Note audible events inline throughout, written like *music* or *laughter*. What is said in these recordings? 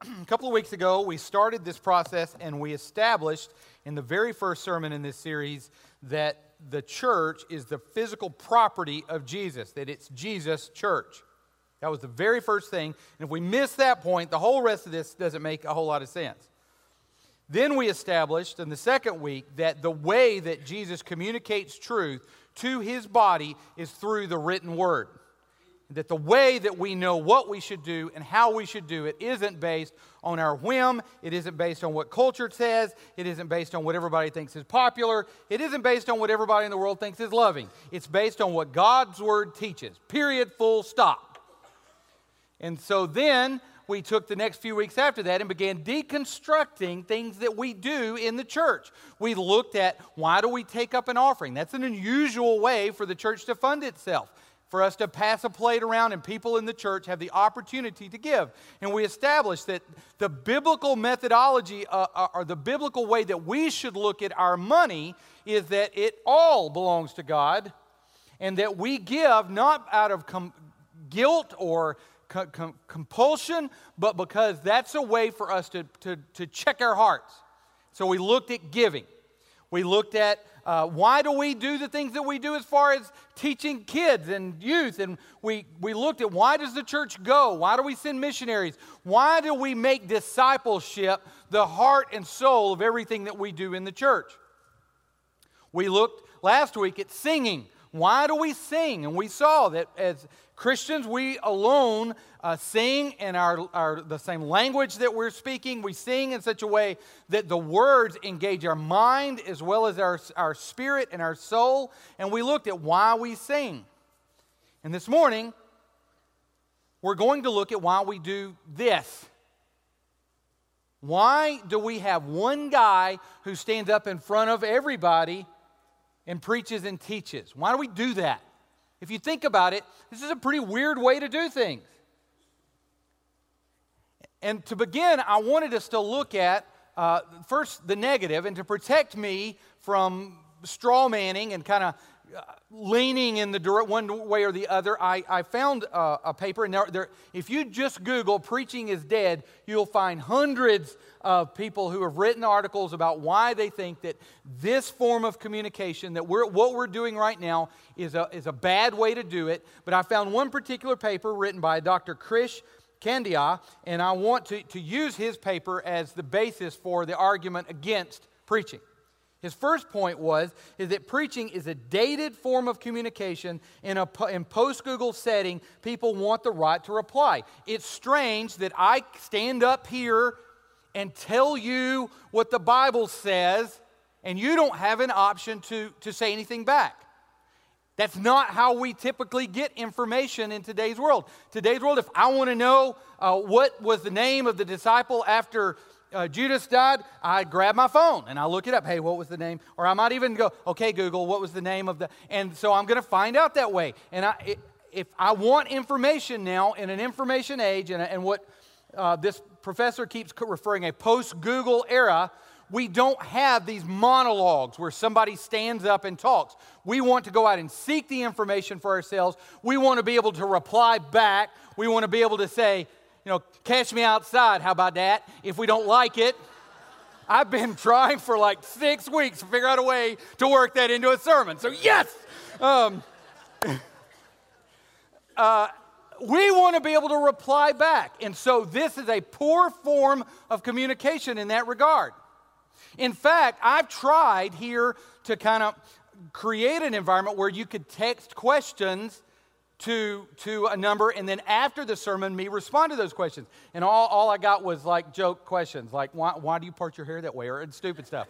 a *clears throat* couple of weeks ago, we started this process and we established in the very first sermon in this series that the church is the physical property of Jesus, that it's Jesus' church. That was the very first thing. And if we miss that point, the whole rest of this doesn't make a whole lot of sense. Then we established in the second week that the way that Jesus communicates truth to his body is through the written word. That the way that we know what we should do and how we should do it isn't based on our whim, it isn't based on what culture says, it isn't based on what everybody thinks is popular, it isn't based on what everybody in the world thinks is loving. It's based on what God's word teaches. Period, full stop. And so then we took the next few weeks after that and began deconstructing things that we do in the church. We looked at why do we take up an offering? That's an unusual way for the church to fund itself. For us to pass a plate around and people in the church have the opportunity to give. And we established that the biblical methodology uh, uh or the biblical way that we should look at our money is that it all belongs to God and that we give not out of com- guilt or com- compulsion, but because that's a way for us to, to, to check our hearts. So we looked at giving. We looked at uh, why do we do the things that we do as far as teaching kids and youth? And we, we looked at why does the church go? Why do we send missionaries? Why do we make discipleship the heart and soul of everything that we do in the church? We looked last week at singing. Why do we sing? And we saw that as Christians, we alone uh, sing in our, our, the same language that we're speaking. We sing in such a way that the words engage our mind as well as our, our spirit and our soul. And we looked at why we sing. And this morning, we're going to look at why we do this. Why do we have one guy who stands up in front of everybody and preaches and teaches? Why do we do that? If you think about it, this is a pretty weird way to do things. And to begin, I wanted us to look at uh, first the negative, and to protect me from straw manning and kind of leaning in the one way or the other, I, I found a paper, and there, there, if you just Google "preaching is dead," you'll find hundreds of people who have written articles about why they think that this form of communication, that we're, what we're doing right now, is a, is a bad way to do it. But I found one particular paper written by Dr. Krish Kandiah, and I want to, to use his paper as the basis for the argument against preaching. His first point was is that preaching is a dated form of communication in a in post-Google setting. People want the right to reply. It's strange that I stand up here and tell you what the Bible says, and you don't have an option to, to say anything back. That's not how we typically get information in today's world. Today's world, if I want to know uh, what was the name of the disciple after uh, Judas died, I grab my phone and I look it up. Hey, what was the name? Or I might even go, okay, Google, what was the name of the. And so I'm going to find out that way. And I, if I want information now in an information age, and, and what uh, this professor keeps referring a post Google era, we don't have these monologues where somebody stands up and talks. We want to go out and seek the information for ourselves. We want to be able to reply back. We want to be able to say, you know, catch me outside. How about that? If we don't like it, I've been trying for like six weeks to figure out a way to work that into a sermon. So, yes! Um, *laughs* uh, we want to be able to reply back. And so this is a poor form of communication in that regard. In fact, I've tried here to kind of create an environment where you could text questions to, to a number, and then after the sermon, me respond to those questions. And all, all I got was like joke questions, like, why, why do you part your hair that way, or and stupid stuff.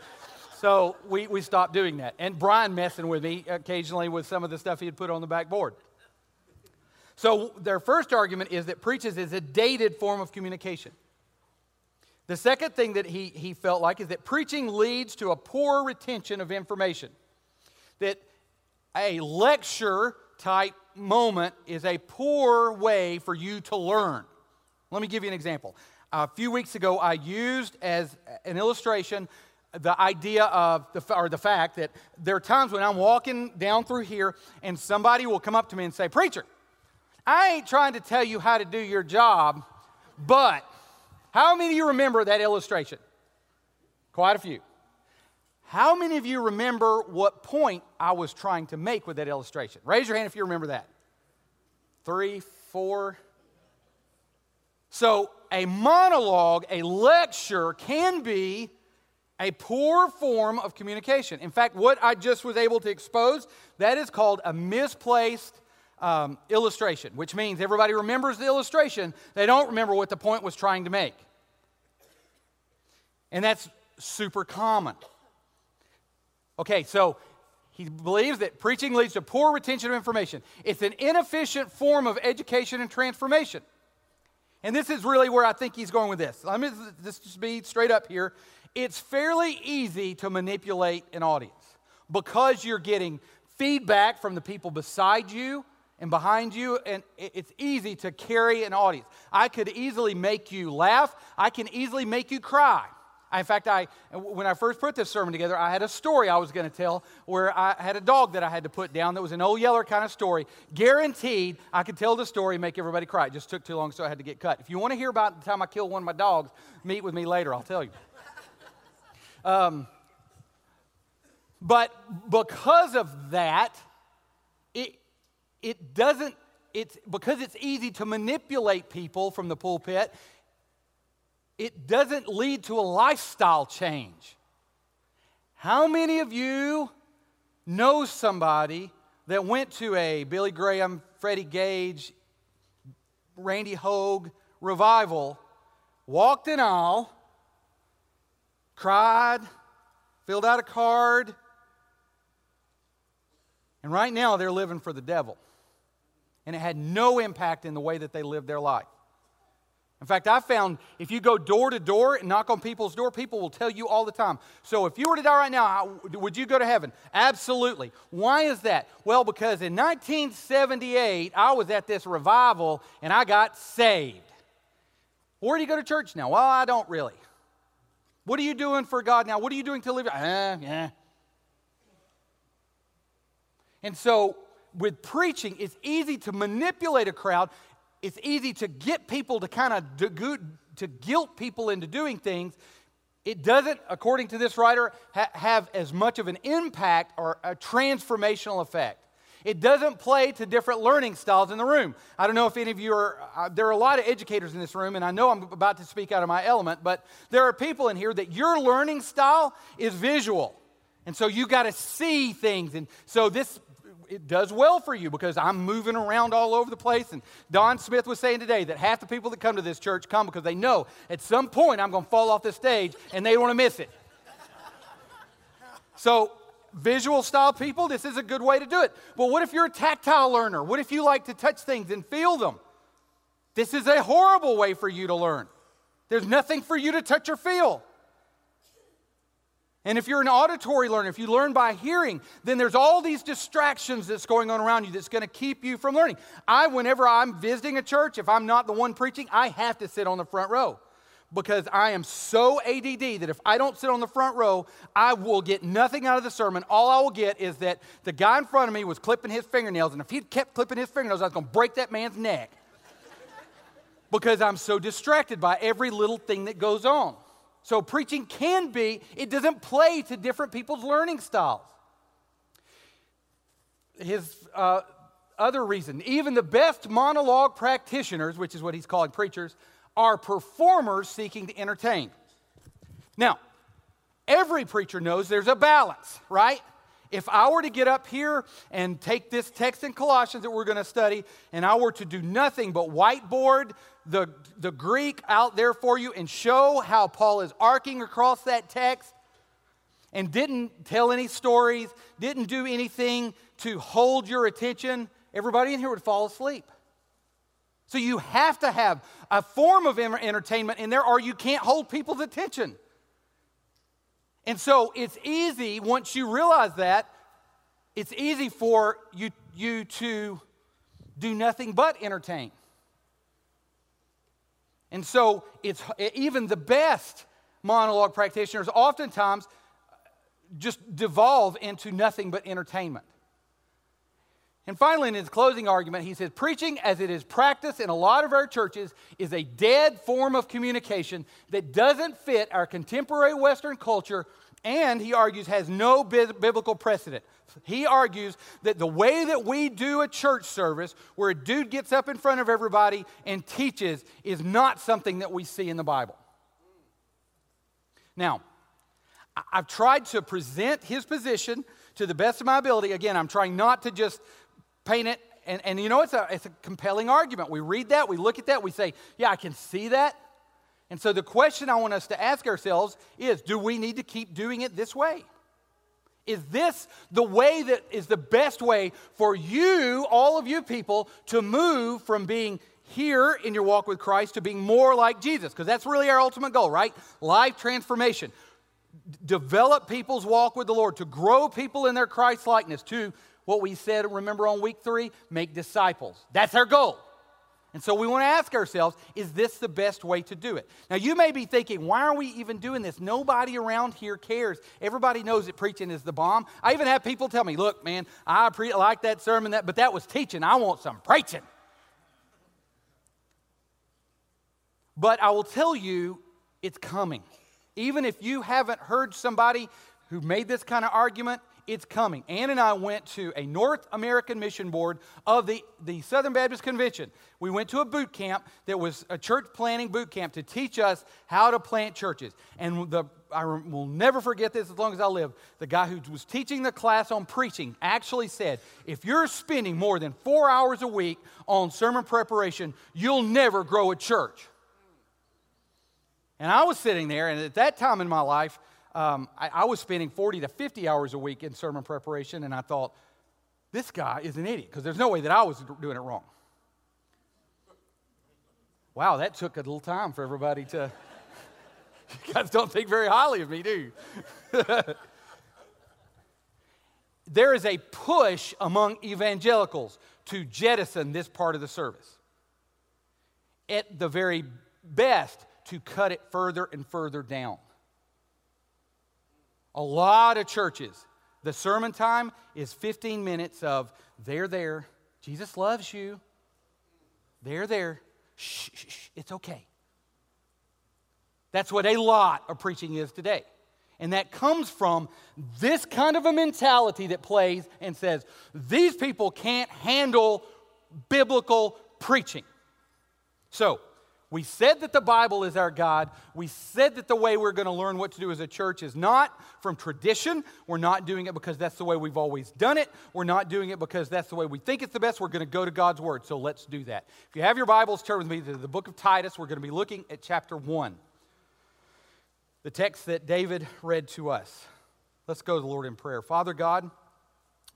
so we, we stopped doing that. And Brian messing with me occasionally with some of the stuff he had put on the backboard. So their first argument is that preaches is a dated form of communication. The second thing that he, he felt like is that preaching leads to a poor retention of information. That a lecture type moment is a poor way for you to learn. Let me give you an example. A few weeks ago, I used as an illustration the idea of the, or the fact that there are times when I'm walking down through here and somebody will come up to me and say, Preacher, I ain't trying to tell you how to do your job, but How many of you remember that illustration? Quite a few. How many of you remember what point I was trying to make with that illustration? Raise your hand if you remember that. Three, four. So, a monologue, a lecture, can be a poor form of communication. In fact, what I just was able to expose, that is called a misplaced um, illustration, which means everybody remembers the illustration, they don't remember what the point was trying to make. And that's super common. Okay, so he believes that preaching leads to poor retention of information. It's an inefficient form of education and transformation. And this is really where I think he's going with this. Let me just be straight up here. It's fairly easy to manipulate an audience because you're getting feedback from the people beside you and behind you, and it's easy to carry an audience. I could easily make you laugh, I can easily make you cry. In fact, I, when I first put this sermon together, I had a story I was going to tell where I had a dog that I had to put down that was an old yeller kind of story. Guaranteed, I could tell the story and make everybody cry. It just took too long, so I had to get cut. If you want to hear about the time I killed one of my dogs, meet with me later. I'll tell you. Um, but because of that, it, it doesn't, it's because it's easy to manipulate people from the pulpit, it doesn't lead to a lifestyle change. How many of you know somebody that went to a Billy Graham, Freddie Gage, Randy Hogue revival, walked in aisle, cried, filled out a card, and right now they're living for the devil. And it had no impact in the way that they lived their life. In fact, I found if you go door to door and knock on people's door, people will tell you all the time. So if you were to die right now, would you go to heaven? Absolutely. Why is that? Well, because in 1978, I was at this revival and I got saved. Where do you go to church now? Well, I don't really. What are you doing for God now? What are you doing to live? Uh, yeah. And so, with preaching, it's easy to manipulate a crowd it's easy to get people to kind of to guilt people into doing things. It doesn't, according to this writer, ha- have as much of an impact or a transformational effect. It doesn't play to different learning styles in the room. I don't know if any of you are, uh, there are a lot of educators in this room, and I know I'm about to speak out of my element, but there are people in here that your learning style is visual. And so you got to see things. And so this it does well for you because I'm moving around all over the place. And Don Smith was saying today that half the people that come to this church come because they know at some point I'm going to fall off the stage and they don't want to miss it. So, visual style people, this is a good way to do it. But what if you're a tactile learner? What if you like to touch things and feel them? This is a horrible way for you to learn. There's nothing for you to touch or feel. And if you're an auditory learner, if you learn by hearing, then there's all these distractions that's going on around you that's going to keep you from learning. I, whenever I'm visiting a church, if I'm not the one preaching, I have to sit on the front row because I am so ADD that if I don't sit on the front row, I will get nothing out of the sermon. All I will get is that the guy in front of me was clipping his fingernails, and if he'd kept clipping his fingernails, I was going to break that man's neck because I'm so distracted by every little thing that goes on. So, preaching can be, it doesn't play to different people's learning styles. His uh, other reason, even the best monologue practitioners, which is what he's calling preachers, are performers seeking to entertain. Now, every preacher knows there's a balance, right? If I were to get up here and take this text in Colossians that we're going to study, and I were to do nothing but whiteboard the, the Greek out there for you and show how Paul is arcing across that text and didn't tell any stories, didn't do anything to hold your attention, everybody in here would fall asleep. So you have to have a form of entertainment in there, or you can't hold people's attention. And so it's easy, once you realize that, it's easy for you, you to do nothing but entertain. And so it's even the best monologue practitioners oftentimes just devolve into nothing but entertainment. And finally, in his closing argument, he says, Preaching as it is practiced in a lot of our churches is a dead form of communication that doesn't fit our contemporary Western culture and, he argues, has no biblical precedent. He argues that the way that we do a church service, where a dude gets up in front of everybody and teaches, is not something that we see in the Bible. Now, I've tried to present his position to the best of my ability. Again, I'm trying not to just paint it. And, and you know, it's a, it's a compelling argument. We read that, we look at that, we say, yeah, I can see that. And so the question I want us to ask ourselves is do we need to keep doing it this way? Is this the way that is the best way for you, all of you people, to move from being here in your walk with Christ to being more like Jesus? Because that's really our ultimate goal, right? Life transformation. develop people's walk with the Lord, to grow people in their Christ likeness, to what we said, remember on week three, make disciples. That's our goal. And so we want to ask ourselves, is this the best way to do it? Now, you may be thinking, why are we even doing this? Nobody around here cares. Everybody knows that preaching is the bomb. I even have people tell me, look, man, I pre- like that sermon, that, but that was teaching. I want some preaching. But I will tell you, it's coming. Even if you haven't heard somebody who made this kind of argument, it's coming. Ann and I went to a North American Mission Board of the, the Southern Baptist Convention. We went to a boot camp that was a church planting boot camp to teach us how to plant churches. And the, I will never forget this as long as I live. The guy who was teaching the class on preaching actually said, if you're spending more than four hours a week on sermon preparation, you'll never grow a church. And I was sitting there, and at that time in my life, um, I, I was spending 40 to 50 hours a week in sermon preparation, and I thought, this guy is an idiot because there's no way that I was doing it wrong. Wow, that took a little time for everybody to. *laughs* you guys don't think very highly of me, do you? *laughs* there is a push among evangelicals to jettison this part of the service. At the very best, to cut it further and further down. A lot of churches, the sermon time is 15 minutes of they're there. Jesus loves you. They're there. Shh, shh, shh, it's okay. That's what a lot of preaching is today. And that comes from this kind of a mentality that plays and says, these people can't handle biblical preaching. So, we said that the Bible is our God. We said that the way we're going to learn what to do as a church is not from tradition. We're not doing it because that's the way we've always done it. We're not doing it because that's the way we think it's the best. We're going to go to God's Word. So let's do that. If you have your Bibles, turn with me to the book of Titus. We're going to be looking at chapter 1, the text that David read to us. Let's go to the Lord in prayer. Father God,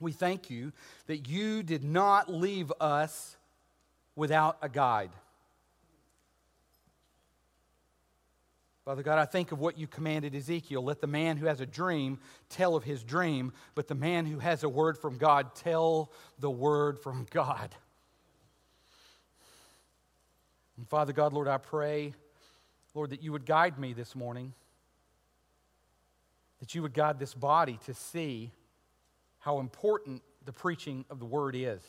we thank you that you did not leave us without a guide. Father God, I think of what you commanded Ezekiel. Let the man who has a dream tell of his dream, but the man who has a word from God tell the word from God. And Father God, Lord, I pray, Lord, that you would guide me this morning, that you would guide this body to see how important the preaching of the word is.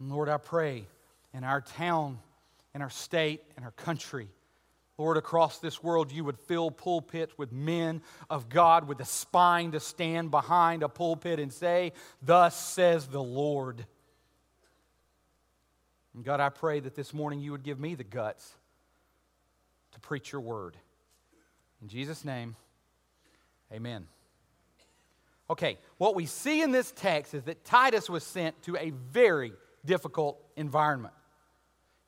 And Lord, I pray in our town, in our state, in our country. Lord, across this world, you would fill pulpits with men of God with the spine to stand behind a pulpit and say, Thus says the Lord. And God, I pray that this morning you would give me the guts to preach your word. In Jesus' name, amen. Okay, what we see in this text is that Titus was sent to a very difficult environment.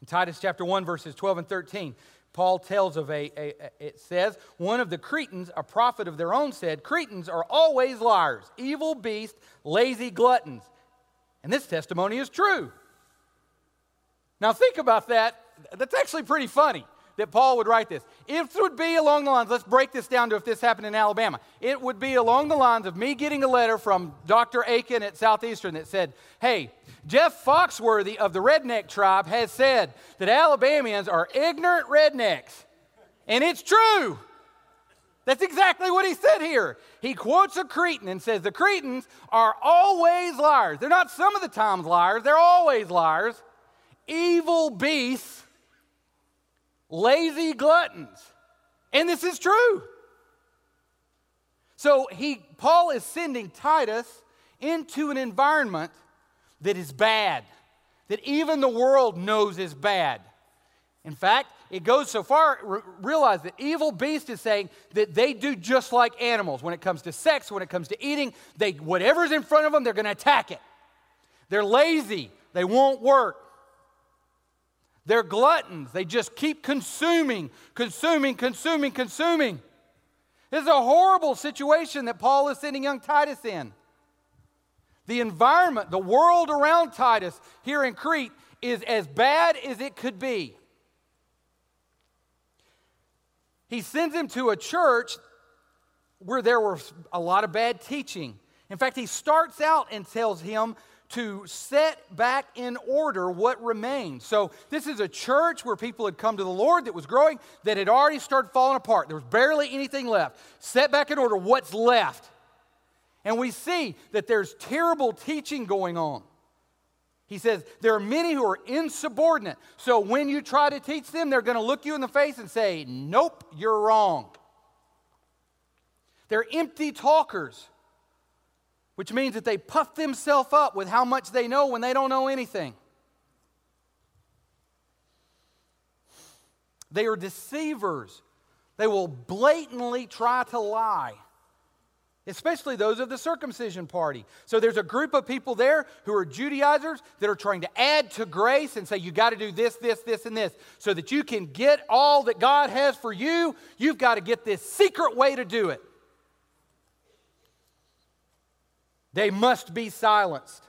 In Titus chapter 1, verses 12 and 13, Paul tells of a, a, it says, one of the Cretans, a prophet of their own, said, Cretans are always liars, evil beasts, lazy gluttons. And this testimony is true. Now think about that. That's actually pretty funny that Paul would write this. It would be along the lines, let's break this down to if this happened in Alabama. It would be along the lines of me getting a letter from Dr. Akin at Southeastern that said, Hey, Jeff Foxworthy of the Redneck Tribe has said that Alabamians are ignorant rednecks. And it's true. That's exactly what he said here. He quotes a Cretan and says, The Cretans are always liars. They're not some of the times liars, they're always liars. Evil beasts, lazy gluttons. And this is true. So he Paul is sending Titus into an environment that is bad, that even the world knows is bad. In fact, it goes so far, realize that evil beast is saying that they do just like animals. When it comes to sex, when it comes to eating, they, whatever's in front of them, they're going to attack it. They're lazy, they won't work. They're gluttons, they just keep consuming, consuming, consuming, consuming. This is a horrible situation that Paul is sending young Titus in. The environment, the world around Titus here in Crete is as bad as it could be. He sends him to a church where there was a lot of bad teaching. In fact, he starts out and tells him to set back in order what remained. So, this is a church where people had come to the Lord that was growing, that had already started falling apart. There was barely anything left. Set back in order what's left. And we see that there's terrible teaching going on. He says there are many who are insubordinate. So when you try to teach them, they're going to look you in the face and say, Nope, you're wrong. They're empty talkers, which means that they puff themselves up with how much they know when they don't know anything. They are deceivers. They will blatantly try to lie especially those of the circumcision party. So there's a group of people there who are Judaizers that are trying to add to grace and say, you got to do this, this, this, and this. So that you can get all that God has for you, you've got to get this secret way to do it. They must be silenced.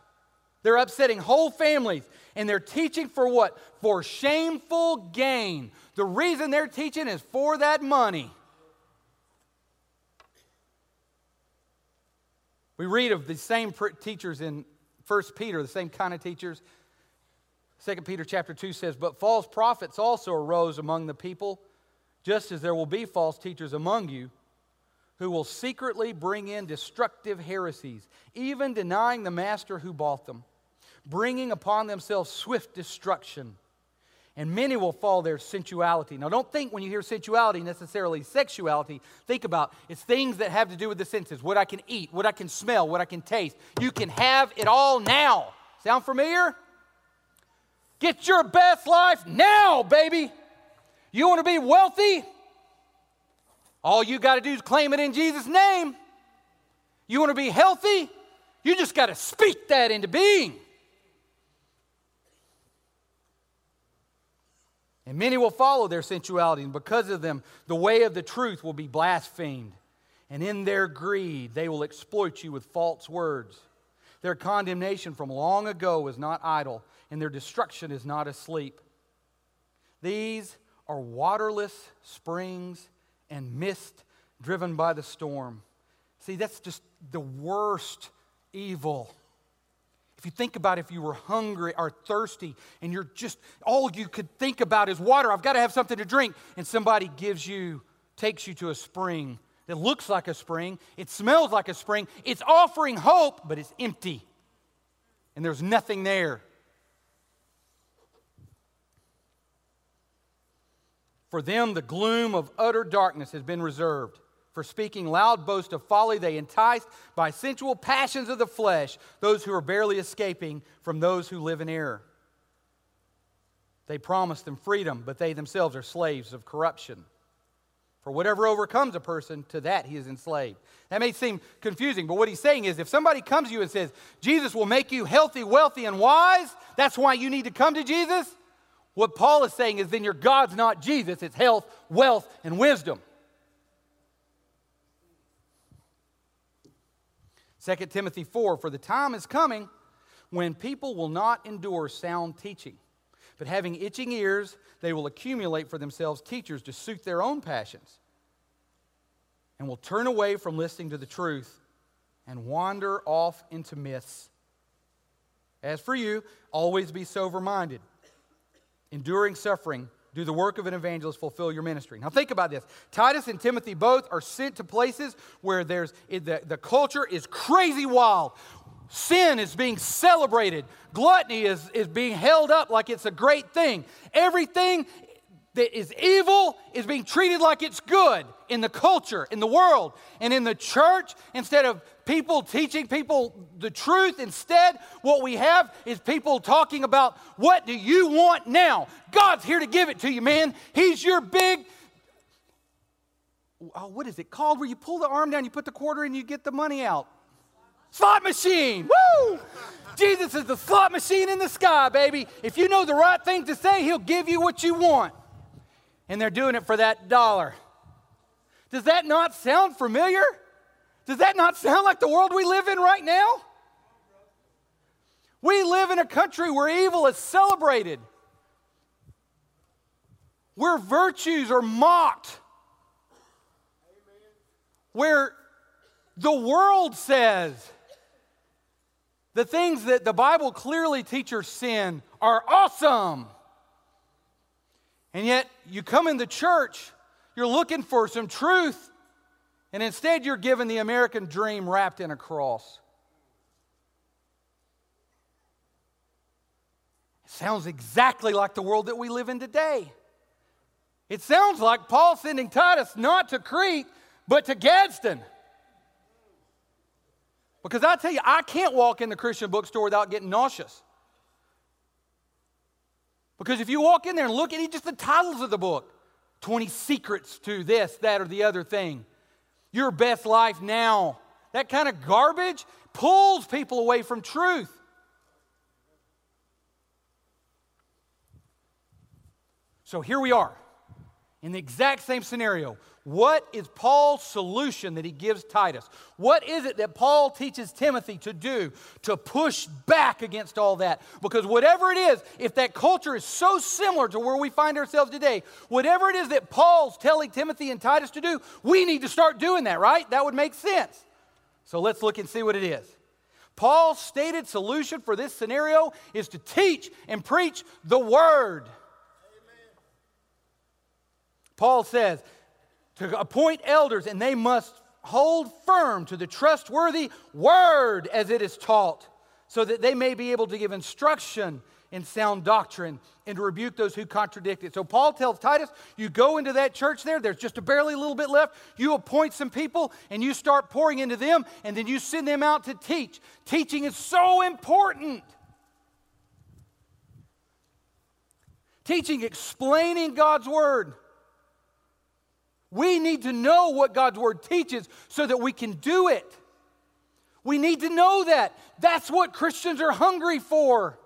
They're upsetting whole families, and they're teaching for what? For shameful gain. The reason they're teaching is for that money. We read of the same teachers in 1 Peter, the same kind of teachers. 2 Peter chapter 2 says, But false prophets also arose among the people, just as there will be false teachers among you, who will secretly bring in destructive heresies, even denying the master who bought them, bringing upon themselves swift destruction and many will fall their sensuality. Now, don't think when you hear sensuality necessarily sexuality. Think about it's things that have to do with the senses what I can eat, what I can smell, what I can taste. You can have it all now. Sound familiar? Get your best life now, baby. You want to be wealthy? All you got to do is claim it in Jesus' name. You want to be healthy? You just got to speak that into being. And many will follow their sensuality, and because of them, the way of the truth will be blasphemed. And in their greed, they will exploit you with false words. Their condemnation from long ago is not idle, and their destruction is not asleep. These are waterless springs and mist driven by the storm. See, that's just the worst evil. If you think about if you were hungry or thirsty and you're just, all you could think about is water, I've got to have something to drink, and somebody gives you, takes you to a spring that looks like a spring, it smells like a spring, it's offering hope, but it's empty, and there's nothing there. For them, the gloom of utter darkness has been reserved. For speaking loud boast of folly, they entice by sensual passions of the flesh those who are barely escaping from those who live in error. They promise them freedom, but they themselves are slaves of corruption. For whatever overcomes a person, to that he is enslaved. That may seem confusing, but what he's saying is if somebody comes to you and says, Jesus will make you healthy, wealthy, and wise, that's why you need to come to Jesus. What Paul is saying is then your God's not Jesus, it's health, wealth, and wisdom. 2 Timothy 4 For the time is coming when people will not endure sound teaching, but having itching ears, they will accumulate for themselves teachers to suit their own passions, and will turn away from listening to the truth and wander off into myths. As for you, always be sober minded, enduring suffering, do the work of an evangelist, fulfill your ministry. Now, think about this. Titus and Timothy both are sent to places where there's, the, the culture is crazy wild. Sin is being celebrated. Gluttony is, is being held up like it's a great thing. Everything that is evil is being treated like it's good in the culture, in the world, and in the church. Instead of people teaching people the truth, instead, what we have is people talking about what do you want now? God's here to give it to you, man. He's your big. Oh, what is it called where you pull the arm down, you put the quarter in, you get the money out? Slot machine. Woo! Jesus is the slot machine in the sky, baby. If you know the right thing to say, he'll give you what you want and they're doing it for that dollar. Does that not sound familiar? Does that not sound like the world we live in right now? We live in a country where evil is celebrated, where virtues are mocked, where the world says the things that the Bible clearly teaches sin are awesome. And yet, you come in the church, you're looking for some truth, and instead you're given the American dream wrapped in a cross. It sounds exactly like the world that we live in today. It sounds like Paul sending Titus not to Crete, but to Gadsden. Because I tell you, I can't walk in the Christian bookstore without getting nauseous. Because if you walk in there and look at just the titles of the book. 20 secrets to this, that, or the other thing, your best life now, that kind of garbage pulls people away from truth. So here we are in the exact same scenario. What is Paul's solution that he gives Titus? What is it that Paul teaches Timothy to do to push back against all that? Because whatever it is, if that culture is so similar to where we find ourselves today, whatever it is that Paul's telling Timothy and Titus to do, we need to start doing that, right? That would make sense. So let's look and see what it is. Paul's stated solution for this scenario is to teach and preach the word. Paul says, to appoint elders, and they must hold firm to the trustworthy word as it is taught, so that they may be able to give instruction in sound doctrine and to rebuke those who contradict it. So Paul tells Titus, you go into that church there, there's just a barely a little bit left. You appoint some people and you start pouring into them, and then you send them out to teach. Teaching is so important. Teaching, explaining God's word. We need to know what God's word teaches so that we can do it. We need to know that. That's what Christians are hungry for.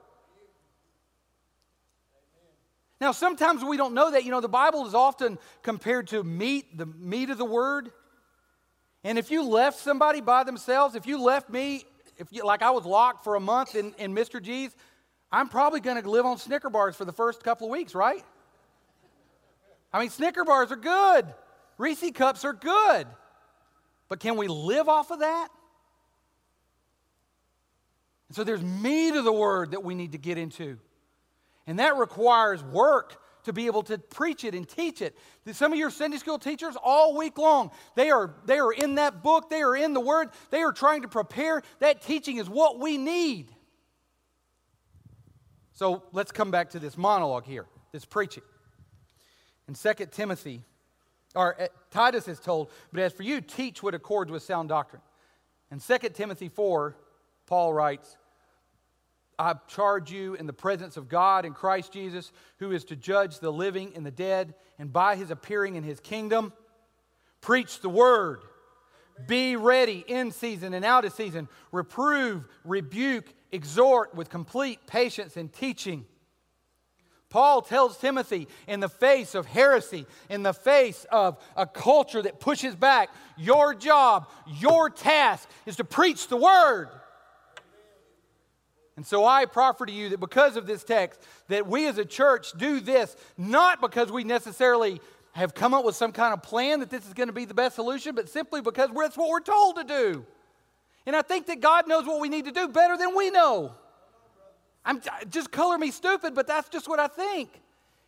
Now, sometimes we don't know that. You know, the Bible is often compared to meat, the meat of the word. And if you left somebody by themselves, if you left me, if you, like I was locked for a month in, in Mr. G's, I'm probably going to live on Snicker bars for the first couple of weeks, right? I mean, Snicker bars are good. Reese cups are good, but can we live off of that? And so there's meat of the word that we need to get into. And that requires work to be able to preach it and teach it. Some of your Sunday school teachers, all week long, they are, they are in that book, they are in the Word, they are trying to prepare. That teaching is what we need. So let's come back to this monologue here, this preaching. In 2 Timothy or uh, Titus is told, but as for you, teach what accords with sound doctrine. In 2 Timothy 4, Paul writes, I charge you in the presence of God and Christ Jesus, who is to judge the living and the dead, and by his appearing in his kingdom, preach the word. Be ready in season and out of season. Reprove, rebuke, exhort with complete patience and teaching. Paul tells Timothy in the face of heresy, in the face of a culture that pushes back, your job, your task is to preach the word. And so I proffer to you that because of this text, that we as a church do this not because we necessarily have come up with some kind of plan that this is going to be the best solution, but simply because that's what we're told to do. And I think that God knows what we need to do better than we know. I'm just color me stupid, but that's just what I think.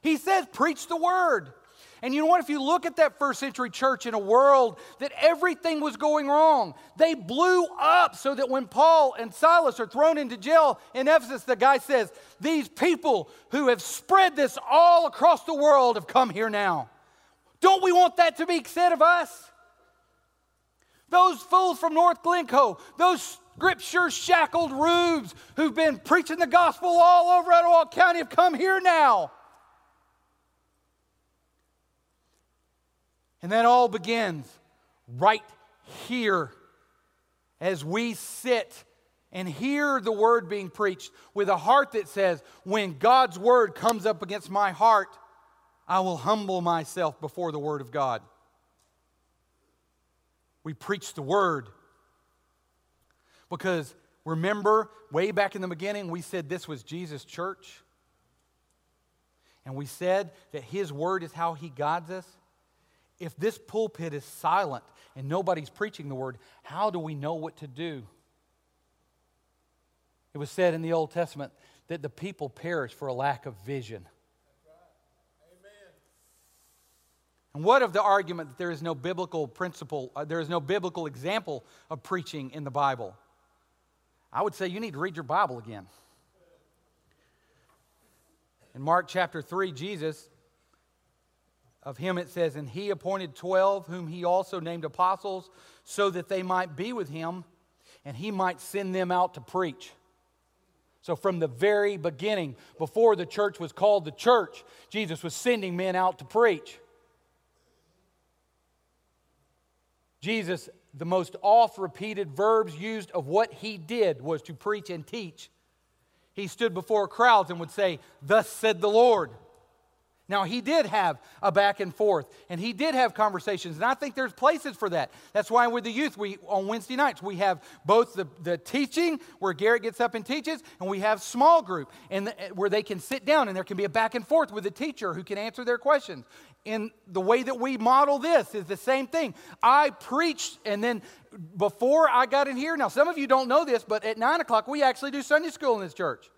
He says, preach the word. And you know what? If you look at that first century church in a world that everything was going wrong, they blew up so that when Paul and Silas are thrown into jail in Ephesus, the guy says, These people who have spread this all across the world have come here now. Don't we want that to be said of us? Those fools from North Glencoe, those scripture shackled rubes who've been preaching the gospel all over Etowah County have come here now. And that all begins right here as we sit and hear the word being preached with a heart that says, when God's word comes up against my heart, I will humble myself before the word of God. We preach the word because remember, way back in the beginning, we said this was Jesus' church. And we said that his word is how he guides us if this pulpit is silent and nobody's preaching the word, how do we know what to do? It was said in the Old Testament that the people perish for a lack of vision. And what of the argument that there is no biblical principle, uh, there is no biblical example of preaching in the Bible? I would say you need to read your Bible again. In Mark chapter 3, Jesus of him it says, And he appointed twelve, whom he also named apostles, so that they might be with him, and he might send them out to preach. So, from the very beginning, before the church was called the church, Jesus was sending men out to preach. Jesus, the most oft repeated verbs used of what he did was to preach and teach. He stood before crowds and would say, Thus said the Lord. Now, he did have a back and forth, and he did have conversations, and I think there's places for that. That's why with the youth, we on Wednesday nights, we have both the, the teaching, where Garrett gets up and teaches, and we have small group, and the, where they can sit down, and there can be a back and forth with the teacher who can answer their questions. And the way that we model this is the same thing. I preached, and then before I got in here, now some of you don't know this, but at 9 o'clock, we actually do Sunday school in this church.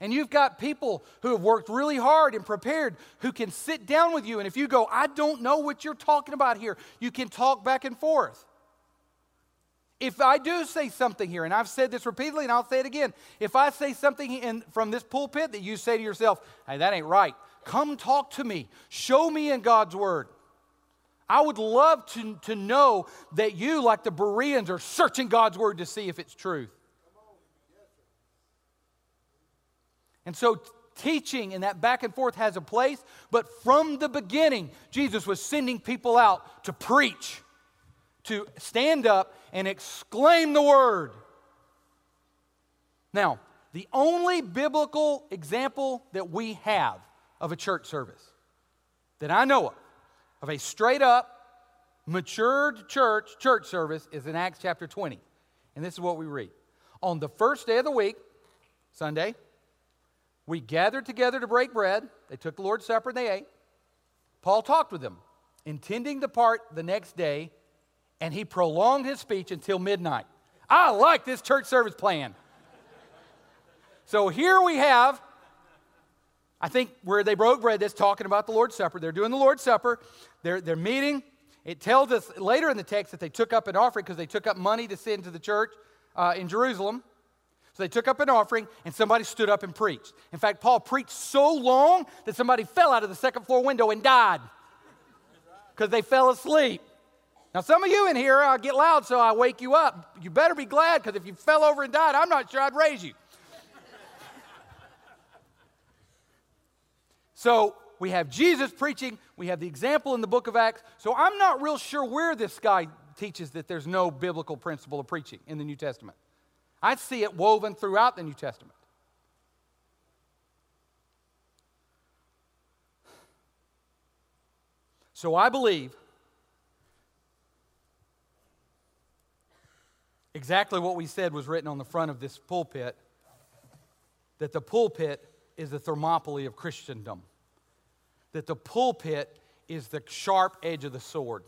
And you've got people who have worked really hard and prepared who can sit down with you. And if you go, I don't know what you're talking about here, you can talk back and forth. If I do say something here, and I've said this repeatedly and I'll say it again, if I say something in, from this pulpit that you say to yourself, hey, that ain't right, come talk to me. Show me in God's Word. I would love to, to know that you, like the Bereans, are searching God's Word to see if it's truth. And so teaching and that back and forth has a place, but from the beginning, Jesus was sending people out to preach, to stand up and exclaim the word. Now, the only biblical example that we have of a church service that I know of, of a straight up, matured church church service is in Acts chapter 20. And this is what we read. On the first day of the week, Sunday, we gathered together to break bread. They took the Lord's Supper and they ate. Paul talked with them, intending to part the next day, and he prolonged his speech until midnight. I like this church service plan. so here we have, I think, where they broke bread, that's talking about the Lord's Supper. They're doing the Lord's Supper, they're, they're meeting. It tells us later in the text that they took up an offering because they took up money to send to the church uh, in Jerusalem. So they took up an offering and somebody stood up and preached. In fact, Paul preached so long that somebody fell out of the second floor window and died because they fell asleep. Now, some of you in here, I'll get loud so I wake you up. You better be glad because if you fell over and died, I'm not sure I'd raise you. So we have Jesus preaching, we have the example in the book of Acts. So I'm not real sure where this guy teaches that there's no biblical principle of preaching in the New Testament. I see it woven throughout the New Testament. So I believe exactly what we said was written on the front of this pulpit that the pulpit is the Thermopylae of Christendom, that the pulpit is the sharp edge of the sword.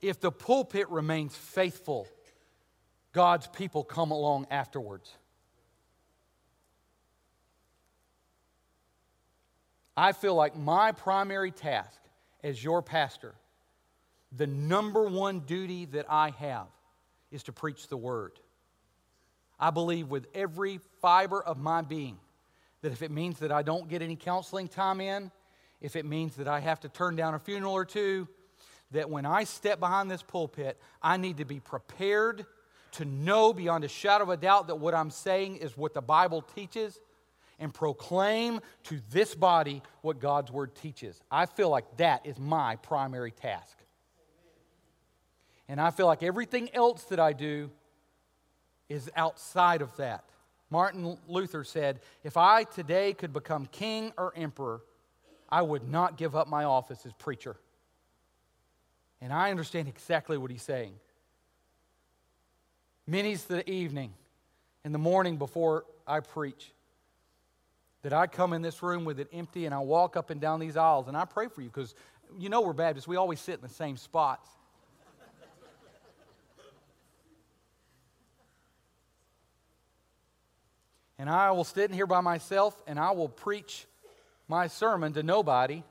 If the pulpit remains faithful God's people come along afterwards. I feel like my primary task as your pastor, the number one duty that I have is to preach the word. I believe with every fiber of my being that if it means that I don't get any counseling time in, if it means that I have to turn down a funeral or two, that when I step behind this pulpit, I need to be prepared to know beyond a shadow of a doubt that what I'm saying is what the Bible teaches and proclaim to this body what God's word teaches. I feel like that is my primary task. And I feel like everything else that I do is outside of that. Martin Luther said, If I today could become king or emperor, I would not give up my office as preacher. And I understand exactly what he's saying. Many's the evening, in the morning before I preach, that I come in this room with it empty and I walk up and down these aisles and I pray for you because you know we're Baptists. We always sit in the same spots. And I will sit in here by myself and I will preach my sermon to nobody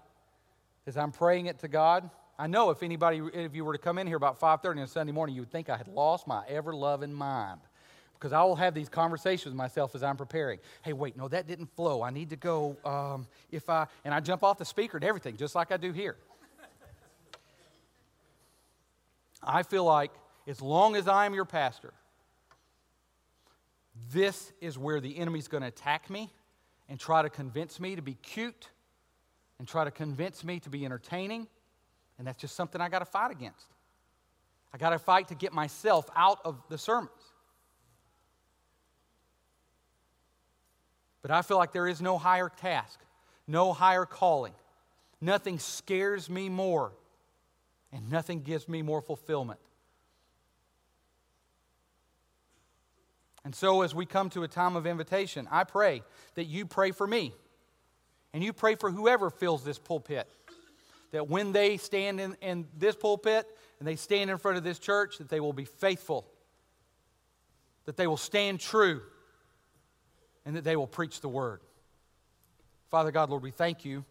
as I'm praying it to God. I know if anybody, if you were to come in here about 5.30 on Sunday morning, you would think I had lost my ever-loving mind. Because I will have these conversations with myself as I'm preparing. Hey, wait, no, that didn't flow. I need to go, um, if I, and I jump off the speaker and everything, just like I do here. I feel like as long as I am your pastor, this is where the enemy's going to attack me and try to convince me to be cute and try to convince me to be entertaining and that's just something I got to fight against. I got to fight to get myself out of the sermons. But I feel like there is no higher task, no higher calling. Nothing scares me more, and nothing gives me more fulfillment. And so, as we come to a time of invitation, I pray that you pray for me and you pray for whoever fills this pulpit that when they stand in, in this pulpit and they stand in front of this church, that they will be faithful, that they will stand true, and that they will preach the word. Father God, Lord, we thank you.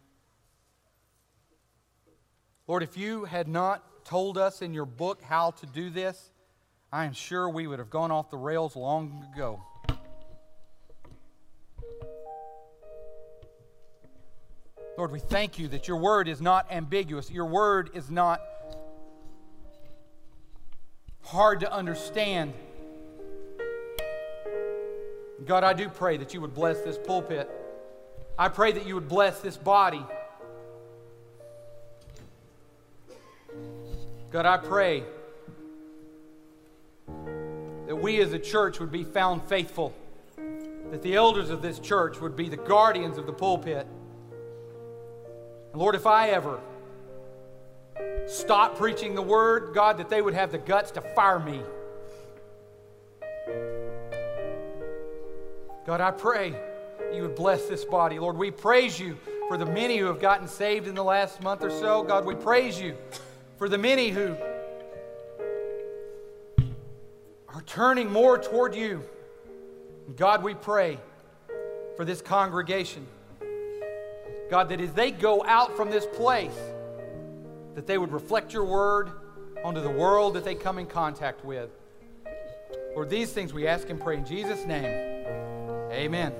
Lord, if you had not told us in your book how to do this, I am sure we would have gone off the rails long ago. Lord, we thank you that your word is not ambiguous. Your word is not hard to understand. God, I do pray that you would bless this pulpit. I pray that you would bless this body. God, I pray that we as a church would be found faithful, that the elders of this church would be the guardians of the pulpit. And Lord, if I ever stop preaching the word, God, that they would have the guts to fire me. God, I pray you would bless this body. Lord, we praise you for the many who have gotten saved in the last month or so. God, we praise you for the many who turning more toward you. God, we pray for this congregation. God, that as they go out from this place, that they would reflect your word onto the world that they come in contact with. Lord, these things we ask and pray in Jesus' name. Amen.